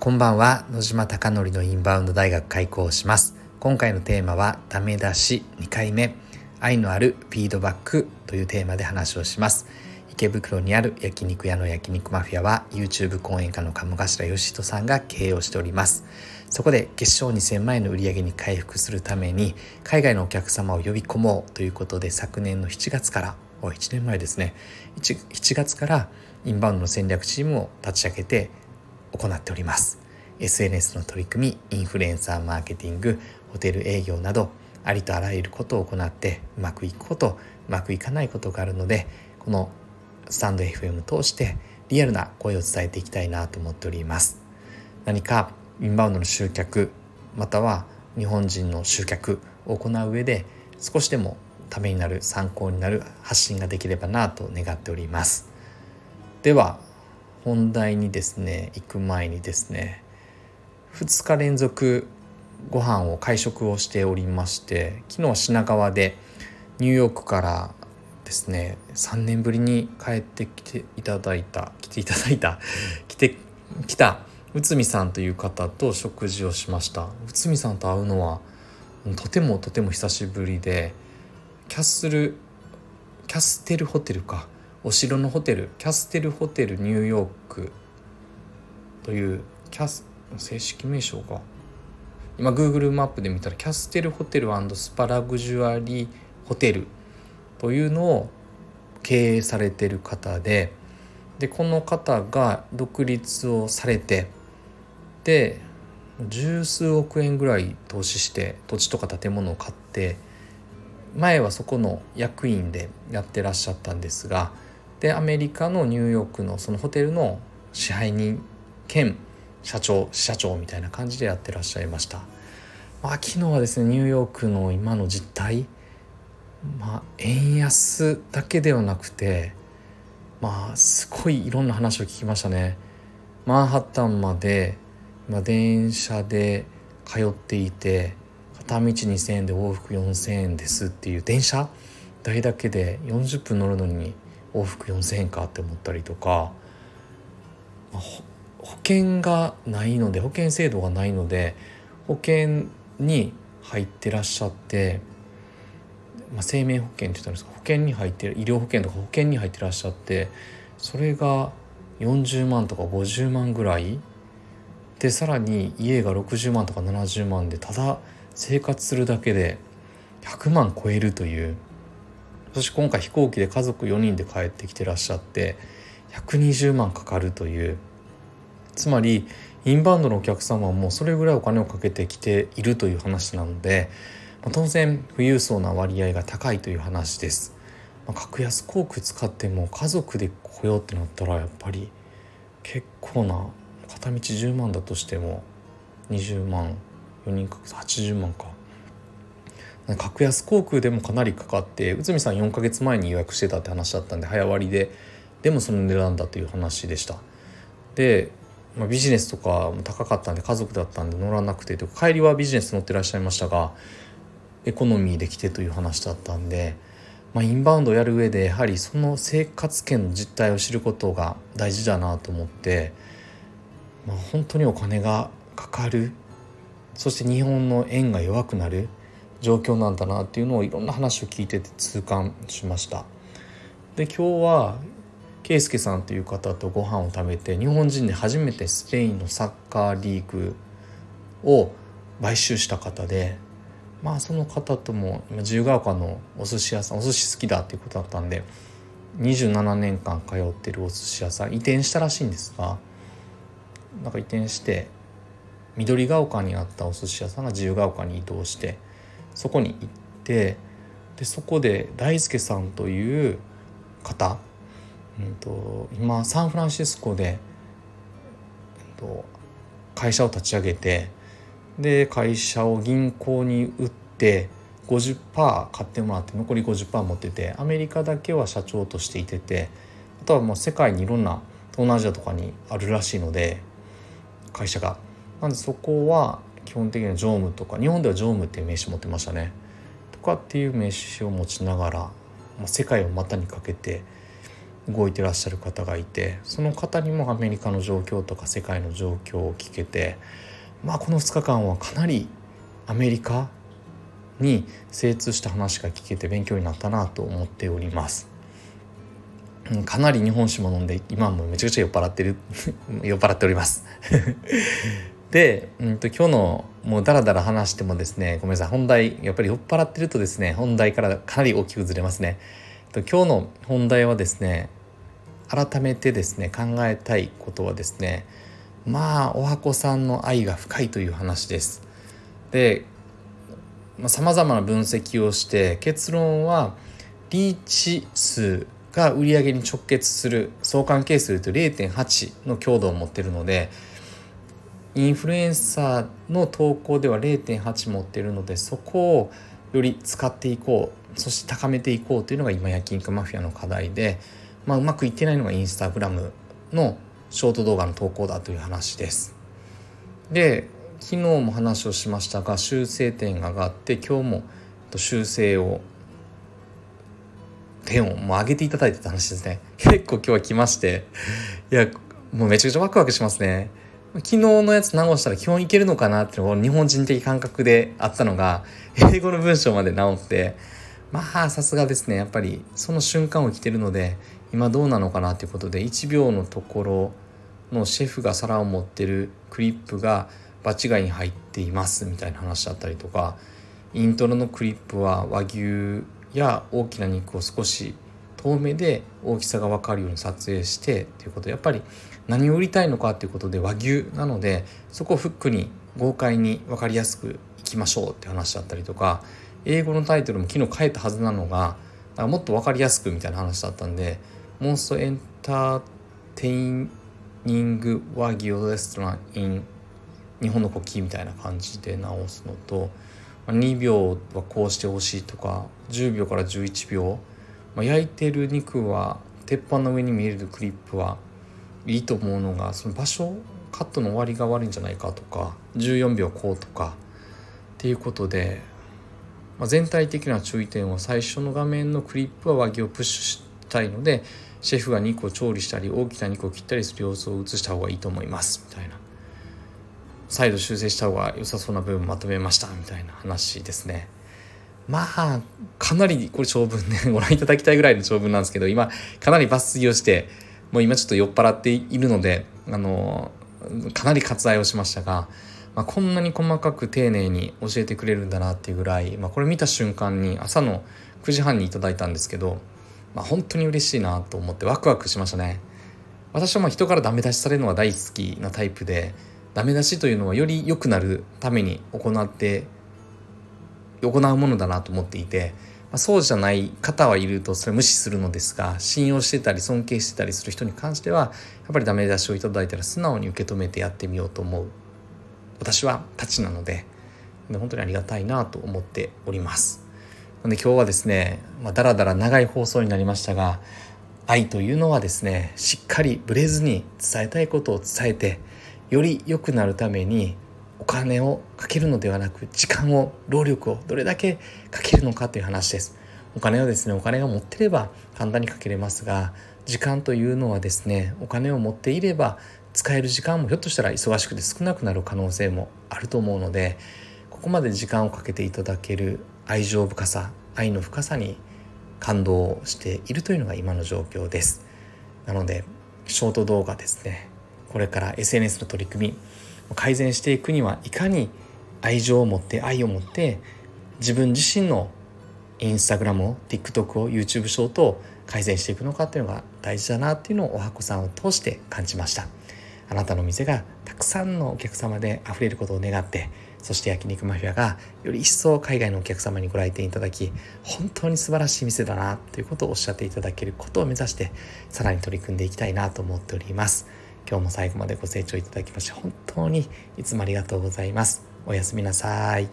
こんばんは。野島貴則のインバウンド大学開校します。今回のテーマはダメ出し2回目。愛のあるフィードバックというテーマで話をします。池袋にある焼肉屋の焼肉マフィアは YouTube 講演家の鴨頭義人さんが経営をしております。そこで月賞2000万円の売り上げに回復するために海外のお客様を呼び込もうということで昨年の7月から1年前ですね。1, 1月からインバウンドの戦略チームを立ち上げて行っております。SNS の取り組みインフルエンサーマーケティングホテル営業などありとあらゆることを行ってうまくいくことうまくいかないことがあるのでこのスタンド FM 通してリアルな声を伝えていきたいなと思っております。何かインバウンドの集客または日本人の集客を行う上で少しでもためになる参考になる発信ができればなと願っております。では本題にですね行く前にですね2日連続ご飯を会食をしておりまして昨日は品川でニューヨークからですね3年ぶりに帰ってきていただいた来ていただいた 来て来た内海さんという方と食事をしました。内海さんと会うのはとてもとても久しぶりでキャッスルキャステルホテルか。お城のホテルキャステルホテルニューヨークというキャス正式名称が今 Google マップで見たらキャステルホテルスパラグジュアリーホテルというのを経営されてる方ででこの方が独立をされてで十数億円ぐらい投資して土地とか建物を買って前はそこの役員でやってらっしゃったんですがでアメリカのニューヨークのそのホテルの支配人兼社長社長みたいな感じでやってらっしゃいました。まあ、昨日はですねニューヨークの今の実態まあ円安だけではなくてまあすごいいろんな話を聞きましたね。マンハッタンまで、まあ、電車で通っていて片道2,000円で往復4,000円ですっていう電車代だけで40分乗るのに往復4,000円かって思ったりとか、保険がないので保険制度がないので保険に入ってらっしゃって、まあ、生命保険って言ったんですか保険に入って医療保険とか保険に入ってらっしゃってそれが40万とか50万ぐらいでさらに家が60万とか70万でただ生活するだけで100万超えるというそして今回飛行機で家族4人で帰ってきてらっしゃって120万かかるというつまりインバウンドのお客様はもうそれぐらいお金をかけてきているという話なので、ま当然富裕層な割合が高いという話です。まあ、格安航空使っても家族で来ようってなったらやっぱり結構な片道10万だとしても20万4人か80万か格安航空でもかなりかかって内海さん4ヶ月前に予約してたって話だったんで早割ででもその値段だという話でした。でまあ、ビジネスとかも高かったんで家族だったんで乗らなくて帰りはビジネス乗ってらっしゃいましたがエコノミーで来てという話だったんで、まあ、インバウンドをやる上でやはりその生活圏の実態を知ることが大事だなと思って、まあ、本当にお金がかかるそして日本の円が弱くなる状況なんだなっていうのをいろんな話を聞いてて痛感しました。で今日は圭介さんという方とご飯を食べて日本人で初めてスペインのサッカーリーグを買収した方でまあその方とも自由が丘のお寿司屋さんお寿司好きだっていうことだったんで27年間通ってるお寿司屋さん移転したらしいんですがなんか移転して緑が丘にあったお寿司屋さんが自由が丘に移動してそこに行ってでそこで大輔さんという方うんと、今サンフランシスコで、うんと、会社を立ち上げてで会社を銀行に売って50%買ってもらって残り50%持っててアメリカだけは社長としていててあとはもう世界にいろんな東南アジアとかにあるらしいので会社が。なんでそこは基本的には常務とか日本では常務っていう名刺持ってましたね。とかっていう名刺を持ちながら、まあ、世界を股にかけて動いてらっしゃる方がいてその方にもアメリカの状況とか世界の状況を聞けてまあこの2日間はかなりアメリカに精通した話が聞けて勉強になったなと思っております。かなり日本酒も飲んで今もめちゃくちゃ酔っ払ってる 酔っ払っておりますで、うんと、今日のもうダラダラ話してもですねごめんなさい本題やっぱり酔っ払ってるとですね本題からかなり大きくずれますね。と今日の本題はですね改めてですね考えたいことはですねまあおはこさんの愛が深いという話です。でさまざ、まな分析をして結論はリーチ数が売り上げに直結する相関係数と0.8の強度を持っているのでインフルエンサーの投稿では0.8持ってるのでそこをより使っていこうそして高めていこうというのが今焼肉マフィアの課題で、まあ、うまくいってないのがインスタグラムのショート動画の投稿だという話です。で昨日も話をしましたが修正点が上がって今日も修正を点をもう上げていただいてた話ですね結構今日は来ましていやもうめちゃくちゃワクワクしますね昨日のやつ直したら基本いけるのかなっていうのが日本人的感覚であったのが英語の文章まで直ってまあさすがですねやっぱりその瞬間を生きてるので今どうなのかなということで1秒のところのシェフが皿を持ってるクリップが場違いに入っていますみたいな話だったりとかイントロのクリップは和牛や大きな肉を少し遠目で大きさが分かるように撮影してということでやっぱり何を売りたいのかということで和牛なのでそこをフックに豪快に分かりやすくいきましょうって話だったりとか英語のタイトルも昨日変えたはずなのがもっと分かりやすくみたいな話だったんでモンストエンターテイニング和牛レストラン in 日本の国旗みたいな感じで直すのと2秒はこうしてほしいとか10秒から11秒、まあ、焼いてる肉は鉄板の上に見えるクリップはいいと思うのがその場所カットの終わりが悪いんじゃないかとか14秒こうとかっていうことで、まあ、全体的な注意点は最初の画面のクリップは和牛をプッシュしたいのでシェフが肉を調理したり大きな肉を切ったりする様子を映した方がいいと思いますみたいな再度修正した方が良さそうな部分まとめましたみたいな話ですね。まあかなりこれ長文ねご覧いただきたいぐらいの長文なんですけど今かなり抜粋をしてもう今ちょっと酔っ払っているのであのかなり割愛をしましたが、まあ、こんなに細かく丁寧に教えてくれるんだなっていうぐらい、まあ、これ見た瞬間に朝の9時半にいただいたんですけど、まあ、本当に嬉しいなと思ってワクワクしましたね。私はまあ人からダメ出しされるのが大好きなタイプでダメ出しというのはより良くなるために行って行うものだなと思っていて、まあ、そうじゃない方はいるとそれ無視するのですが信用してたり尊敬してたりする人に関してはやっぱりダメ出しをいただいたら素直に受け止めてやってみようと思う。私はたちなので本当にありがたいなと思っております。なので今日はですね、まあ、だらだら長い放送になりましたが愛というのはですねしっかりブレずに伝えたいことを伝えてより良くなるためにお金をかけるのではなく時間を労力をどれだけかけるのかという話です。お金をですねお金が持ってれば簡単にかけれますが時間というのはですねお金を持っていれば使える時間もひょっとしたら忙しくて少なくなる可能性もあると思うのでここまで時間をかけていただける愛情深さ愛の深さに感動しているというのが今の状況です。なのでショート動画ですね。これから SNS の取り組み改善していくにはいかに愛情を持って愛を持って自分自身のインスタグラムを TikTok を YouTube ショートを改善していくのかっていうのが大事だなっていうのをおはこさんを通して感じました。あなたの店がたくさんのお客様で溢れることを願ってそして焼肉マフィアがより一層海外のお客様にご来店いただき本当に素晴らしい店だなということをおっしゃっていただけることを目指してさらに取り組んでいきたいなと思っております。今日も最後までご清聴いただきまして本当にいつもありがとうございます。おやすみなさい。